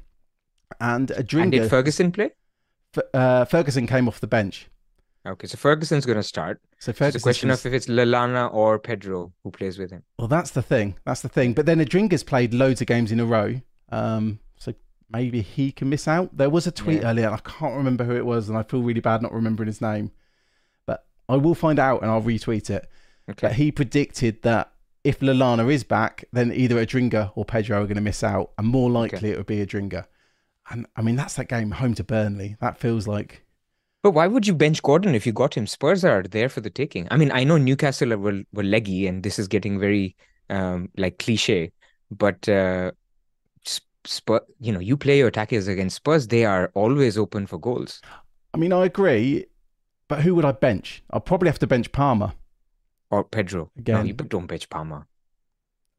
And a And did Ferguson play? uh, Ferguson came off the bench. Okay, so Ferguson's going to start. So it's a question of if it's Lallana or Pedro who plays with him. Well, that's the thing. That's the thing. But then Adingra's played loads of games in a row. Um, maybe he can miss out. There was a tweet Yeah. earlier, and I can't remember who it was, and I feel really bad not remembering his name. But I will find out and I'll retweet it. Okay. But he predicted that if Lallana is back, then either Adingra or Pedro are going to miss out, and more likely it would be Adingra. And I mean, that's that game home to Burnley. That feels like But why would you bench Gordon if you got him? Spurs are there for the taking. I mean, I know Newcastle were, were leggy, and this is getting very um, like cliche, but uh, Spurs, you know, you play your attackers against Spurs, they are always open for goals. I mean, I agree, but who would I bench? I'll probably have to bench Palmer. Or Pedro. No, Again. you don't bench Palmer.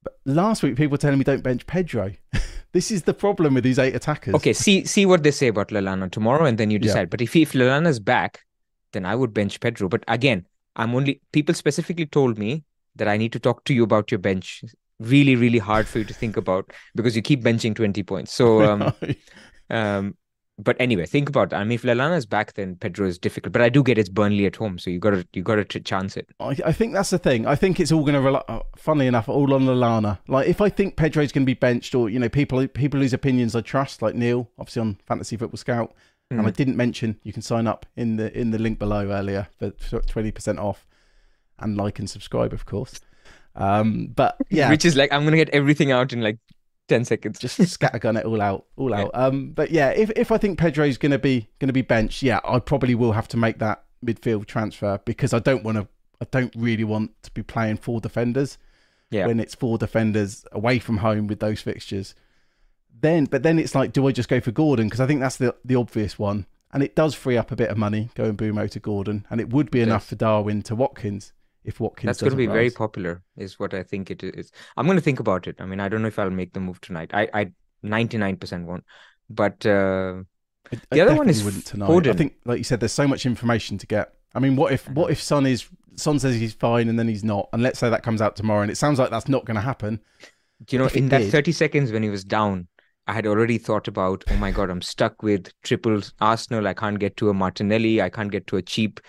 But last week, people were telling me don't bench Pedro. this is the problem with these eight attackers. Okay, see see what they say about Lallana tomorrow, and then you Yeah. decide. But if if Lallana's back, then I would bench Pedro. But again, I'm only people specifically told me that I need to talk to you about your bench. Really, really hard for you to think about because you keep benching 20 points. So, um, um, but anyway, think about. It. I mean, if Lallana's back, then Pedro is difficult. But I do get it's Burnley at home, so you got to you got to chance it. I, I think that's the thing. I think it's all going to rely, uh, funnily enough, all on Lallana. Like, if I think Pedro's going to be benched, or you know, people people whose opinions I trust, like Neil, obviously on Fantasy Football Scout, and I didn't mention you can sign up in the in the link below earlier for twenty percent off, and like and subscribe, of course. Um, but yeah, Which is like I'm gonna get everything out in like 10 seconds. just scattergun it all out, all out. Um, but yeah, if if I think Pedro's going to be going to be benched, yeah, I probably will have to make that midfield transfer because I don't want to. I don't really want to be playing four defenders yeah. when it's four defenders away from home with those fixtures. Then, but then it's like, do I just go for Gordon? Because I think that's the the obvious one, and it does free up a bit of money going Mbeumo to Gordon, and it would be enough for Darwin to Watkins if Watkins. That's going to be very popular, is what I think it is. I'm going to think about it. I mean, I don't know if I'll make the move tonight. I, I 99% won't. But uh, I- The I other one is wouldn't tonight. I think, like you said, there's so much information to get. I mean, what if what if Son is Son says he's fine and then he's not, and let's say that comes out tomorrow, and it sounds like that's not going to happen. Do you know, If in that did- 30 seconds when he was down, I had already thought about, oh my God, I'm stuck with triple Arsenal. I can't get to a Martinelli. I can't get to a cheap.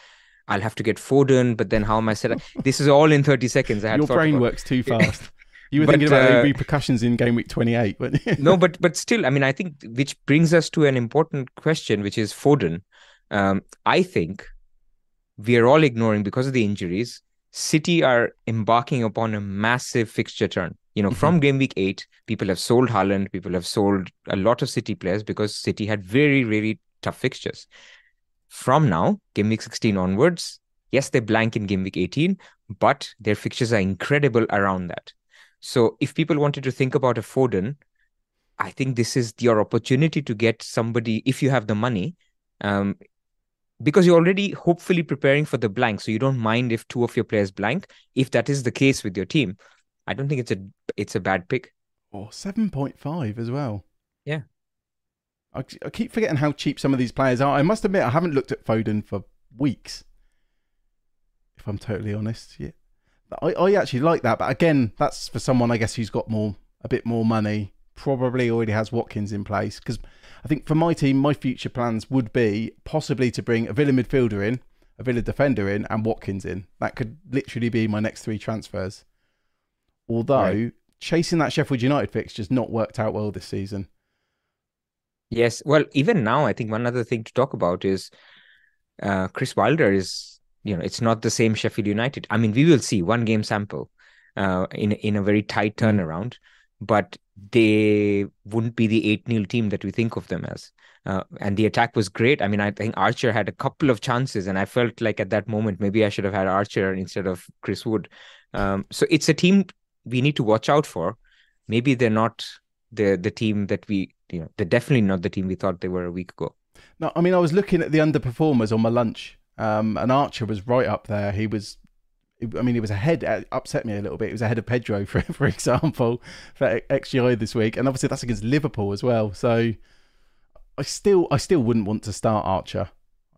I'll have to get Foden. But then how am I set up? This is all in 30 seconds. I had Your brain about- works too fast. You were But, thinking about uh, the repercussions in game week 28, weren't you? no, but but still, I mean, I think which brings us to an important question, which is Foden. Um, I think we are all ignoring because of the injuries. City are embarking upon a massive fixture turn. You know, from game week eight, people have sold Haaland, people have sold a lot of City players because City had very, very tough fixtures. From now, game week 16 onwards, yes, they blank in game week 18, but their fixtures are incredible around that. So if people wanted to think about a Foden, I think this is your opportunity to get somebody if you have the money, um, because you're already hopefully preparing for the blank, so you don't mind if two of your players blank. If that is the case with your team, I don't think it's a it's a bad pick. Or 7.5 as well. Yeah. I, I keep forgetting how cheap some of these players are. I must admit, I haven't looked at Foden for weeks. If I'm totally honest, yeah. I, I actually like that, but again, that's for someone I guess who's got more, a bit more money. Probably already has Watkins in place because I think for my team, my future plans would be possibly to bring a Villa midfielder in, a Villa defender in, and Watkins in. That could literally be my next three transfers. Although Right. chasing that Sheffield United fixture's not worked out well this season. Yes. Well, even now, I think one other thing to talk about is uh, Chris Wilder is, you know, it's not the same Sheffield United. I mean, we will see one game sample uh, in in a very tight Mm. turnaround, but they wouldn't be the 8 0 team that we think of them as. Uh, and the attack was great. I mean, I think Archer had a couple of chances, and I felt like at that moment maybe I should have had Archer instead of Chris Wood. Um, so it's a team we need to watch out for. Maybe they're not the the team that we, you know, they're definitely not the team we thought they were a week ago. No, I mean, I was looking at the underperformers on my lunch, um, and Archer was right up there. He was, I mean, he was ahead. It upset me a little bit. He was ahead of Pedro, for for example, for XGI this week, and obviously that's against Liverpool as well. So, I still, I still wouldn't want to start Archer.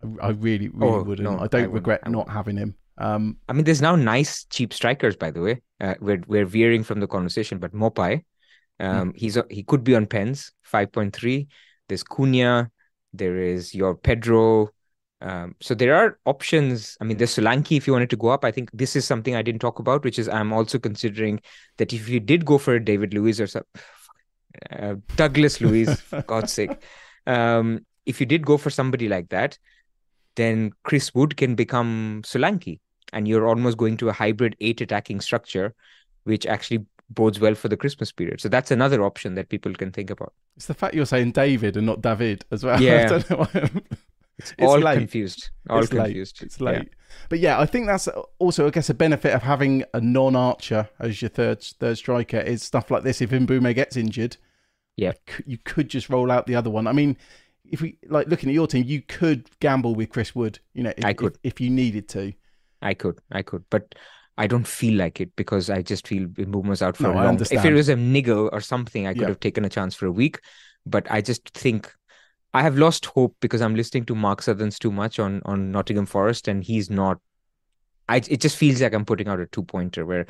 I, I really, really Oh, wouldn't. no, I I don't wouldn't. regret I not having him. Um, I mean, there's now nice cheap strikers, by the way. Uh, we're we're veering from the conversation, but Maupay, um, he's a, he could be on pens, five point three. There's Cunha, there is your Pedro. Um, so there are options. I mean, there's Solanke if you wanted to go up. I think this is something I didn't talk about, which is I'm also considering that if you did go for a David Luiz or some, uh, Douglas Luiz, for God's sake, um, if you did go for somebody like that, then Chris Wood can become Solanke and you're almost going to a hybrid eight attacking structure, which actually bodes well for the Christmas period. So that's another option that people can think about. it's the fact you're saying David and not David as well. Yeah. I don't know why. It's, It's all late. confused. All it's late. confused. It's Yeah. late. But yeah, I think that's also, I guess, a benefit of having a non-archer as your third third striker is stuff like this. If Mbeumo gets injured, Yeah. you could, you could just roll out the other one. I mean, if we like looking at your team, you could gamble with Chris Wood. You know, if, I could. if, if you needed to. I could, I could, but I don't feel like it because I just feel Mbeumo's out for No, long. If it was a niggle or something, I could Yeah. have taken a chance for a week. But I just think I have lost hope because I'm listening to Mark Sutherns too much on on Nottingham Forest, and he's not. I it just feels like I'm putting out a two pointer where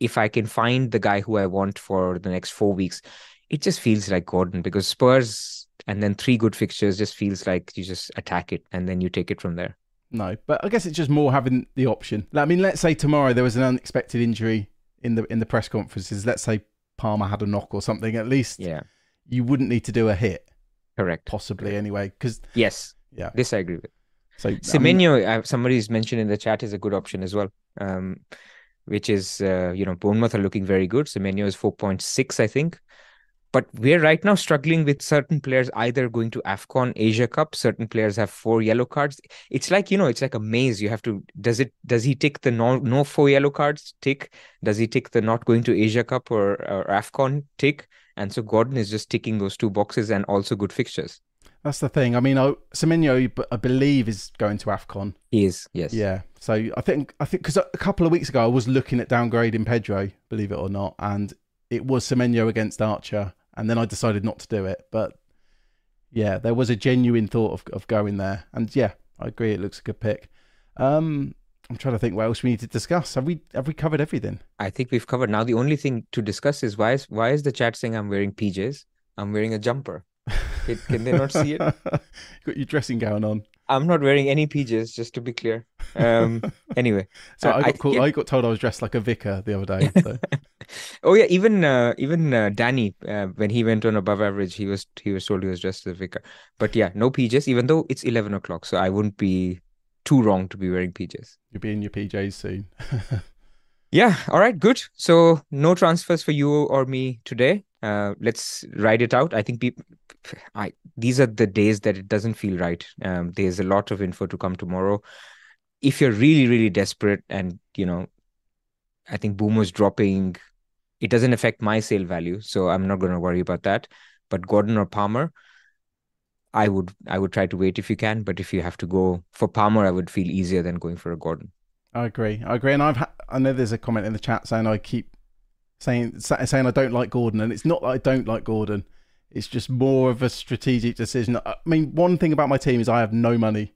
if I can find the guy who I want for the next four weeks, it just feels like Gordon because Spurs and then three good fixtures just feels like you just attack it and then you take it from there. No, but I guess it's just more having the option. I mean, let's say tomorrow there was an unexpected injury in the in the press conferences. Let's say Palmer had a knock or something. At least Yeah, you wouldn't need to do a hit, correct. possibly anyway. Because Yes, yeah, this I agree with. so I mean, Semenyo, somebody's mentioned in the chat, is a good option as well. Um, which is, uh, you know, Bournemouth are looking very good. Semenyo is 4.6, I think. But we're right now struggling with certain players either going to AFCON, Asia Cup. Certain players have four yellow cards. It's like, you know, it's like a maze. You have to, does it, does he tick the no, no four yellow cards tick? Does he tick the not going to Asia Cup or, or AFCON tick? And so Gordon is just ticking those two boxes and also good fixtures. that's the thing. I mean, I, Semenyo, I believe, is going to Afcon. He is, yes. Yeah. So I think I think because a couple of weeks ago I was looking at downgrading Pedro, believe it or not, and it was Semenyo against Archer, and then I decided not to do it. But yeah, there was a genuine thought of of going there, and yeah, I agree. It looks a good pick. Um, I'm trying to think what else we need to discuss. Have we have we covered everything? I think we've covered. Now the only thing to discuss is why is why is the chat saying I'm wearing PJs? I'm wearing a jumper. Can, can they not see it? Got your dressing gown on. I'm not wearing any PJs, just to be clear. Um. Anyway, So uh, I got called, yeah. I got told I was dressed like a vicar the other day. So. oh yeah, even uh, even uh, Danny uh, when he went on above average, he was he was told he was dressed as a vicar. But yeah, no PJs. Even though it's eleven o'clock, so I wouldn't be too wrong to be wearing PJs. You'll be in your PJs soon. Yeah, all right, good. So no transfers for you or me today. Uh, let's ride it out. I think people, I these are the days that it doesn't feel right. Um, there's a lot of info to come tomorrow. If you're really, really desperate, and you know, I think Mbeumo's dropping. It doesn't affect my sale value, so I'm not going to worry about that. But Gordon or Palmer, I would I would try to wait if you can. But if you have to go for Palmer, I would feel easier than going for a Gordon. I agree. I agree. And I've ha- I know there's a comment in the chat saying I keep saying saying I don't like Gordon, and it's not that I don't like Gordon. It's just more of a strategic decision. I mean, one thing about my team is I have no money.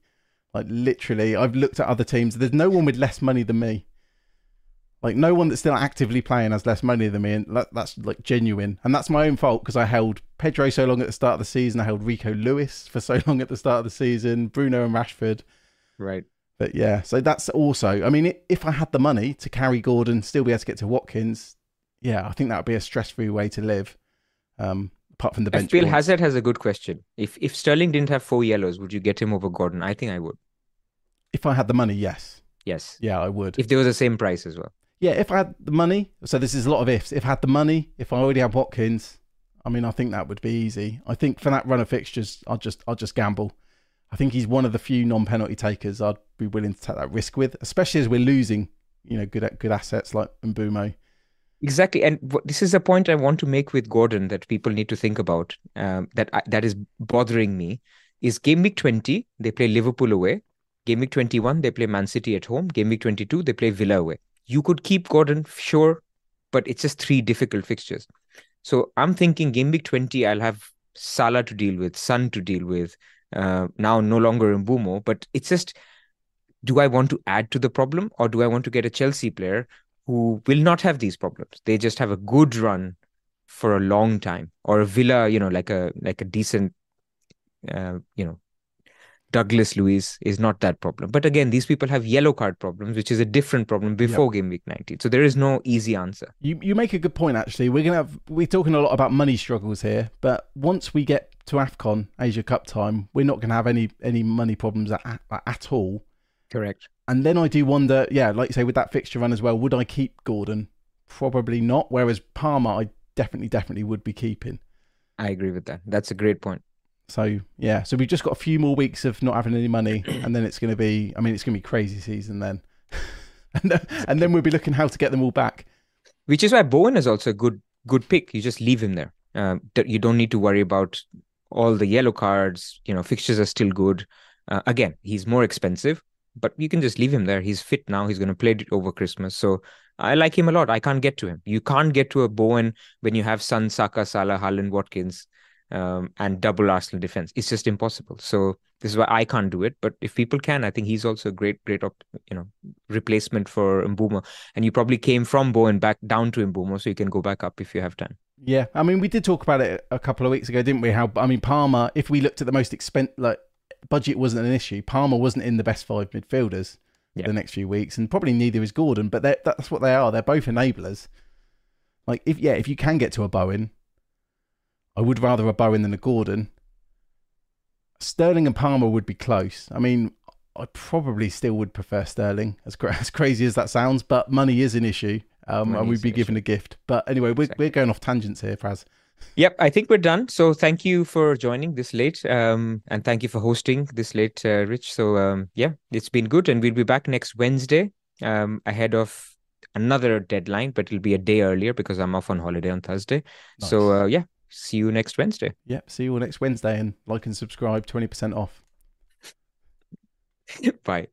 Like literally, I've looked at other teams. There's no one with less money than me. Like no one that's still actively playing has less money than me, and that, that's like genuine. And that's my own fault because I held Pedro so long at the start of the season. I held Rico Lewis for so long at the start of the season. Bruno and Rashford. Right. But yeah, so that's also. I mean, if I had the money to carry Gordon, still be able to get to Watkins, yeah, I think that would be a stress-free way to live. Um, apart from the bench. points. Hazard has a good question. If if Sterling didn't have four yellows, would you get him over Gordon? I think I would. If I had the money, yes. Yes. Yeah, I would. If they was the same price as well. yeah, if I had the money, so this is a lot of ifs. If I had the money, if I already had Watkins, I mean, I think that would be easy. I think for that run of fixtures, I'll just I'll just gamble. I think he's one of the few non-penalty takers I'd be willing to take that risk with, especially as we're losing, you know, good good assets like Mbeumo. Exactly, and this is a point I want to make with Gordon that people need to think about. Um, that I, that is bothering me is game week twenty they play Liverpool away, game week twenty one they play Man City at home, game week twenty two they play Villa away. You could keep Gordon, sure, but it's just three difficult fixtures. So I'm thinking game week twenty I'll have Salah to deal with, Son to deal with. Uh, now no longer in Mbeumo, but it's just do I want to add to the problem or do I want to get a Chelsea player who will not have these problems. They just have a good run for a long time, or a Villa, you know, like a like a decent, uh, you know, Douglas Luiz is not that problem. But again, these people have yellow card problems, which is a different problem before game week 19. So there is no easy answer. You you make a good point actually. We're gonna have we're talking a lot about money struggles here, but once we get to Afcon Asia Cup time, we're not gonna have any any money problems at, at, at all. Correct. And then I do wonder, yeah, like you say, with that fixture run as well, would I keep Gordon? Probably not. Whereas Palmer, I definitely, definitely would be keeping. I agree with that. That's a great point. So yeah, so we've just got a few more weeks of not having any money, and then it's going to be, I mean, it's going to be crazy season then, and then, and then we'll be looking how to get them all back. Which is why Bowen is also a good good pick. You just leave him there. Um, you don't need to worry about all the yellow cards. You know, fixtures are still good. Uh, again, he's more expensive, but you can just leave him there. He's fit now. He's going to play it over Christmas. So I like him a lot. I can't get to him. You can't get to a Bowen when you have Son, Saka, Salah, Haaland, Watkins, um, and double Arsenal defense. It's just impossible. So this is why I can't do it. But if people can, I think he's also a great, great, op- you know, replacement for Mbeumo. And you probably came from Bowen back down to Mbeumo, so you can go back up if you have time. Yeah, I mean, we did talk about it a couple of weeks ago, didn't we? How I mean, Palmer. If we looked at the most expensive, like budget wasn't an issue. Palmer wasn't in the best five midfielders Yeah. the next few weeks, and probably neither is Gordon. But that's what they are. They're both enablers. Like if yeah, if you can get to a Bowen, I would rather a Bowen than a Gordon. Sterling and Palmer would be close. I mean, I probably still would prefer Sterling, as cra- as crazy as that sounds. But money is an issue, um, and we'd be given a gift. But anyway, we're Exactly. we're going off tangents here, Pras. Yep, I think we're done. So thank you for joining this late, um, and thank you for hosting this late, uh, Rich. So um, yeah, it's been good, and we'll be back next Wednesday, um, ahead of another deadline, but it'll be a day earlier because I'm off on holiday on Thursday. So uh, yeah, see you next Wednesday. Yep. See you all next Wednesday, and like and subscribe, twenty percent off. Bye.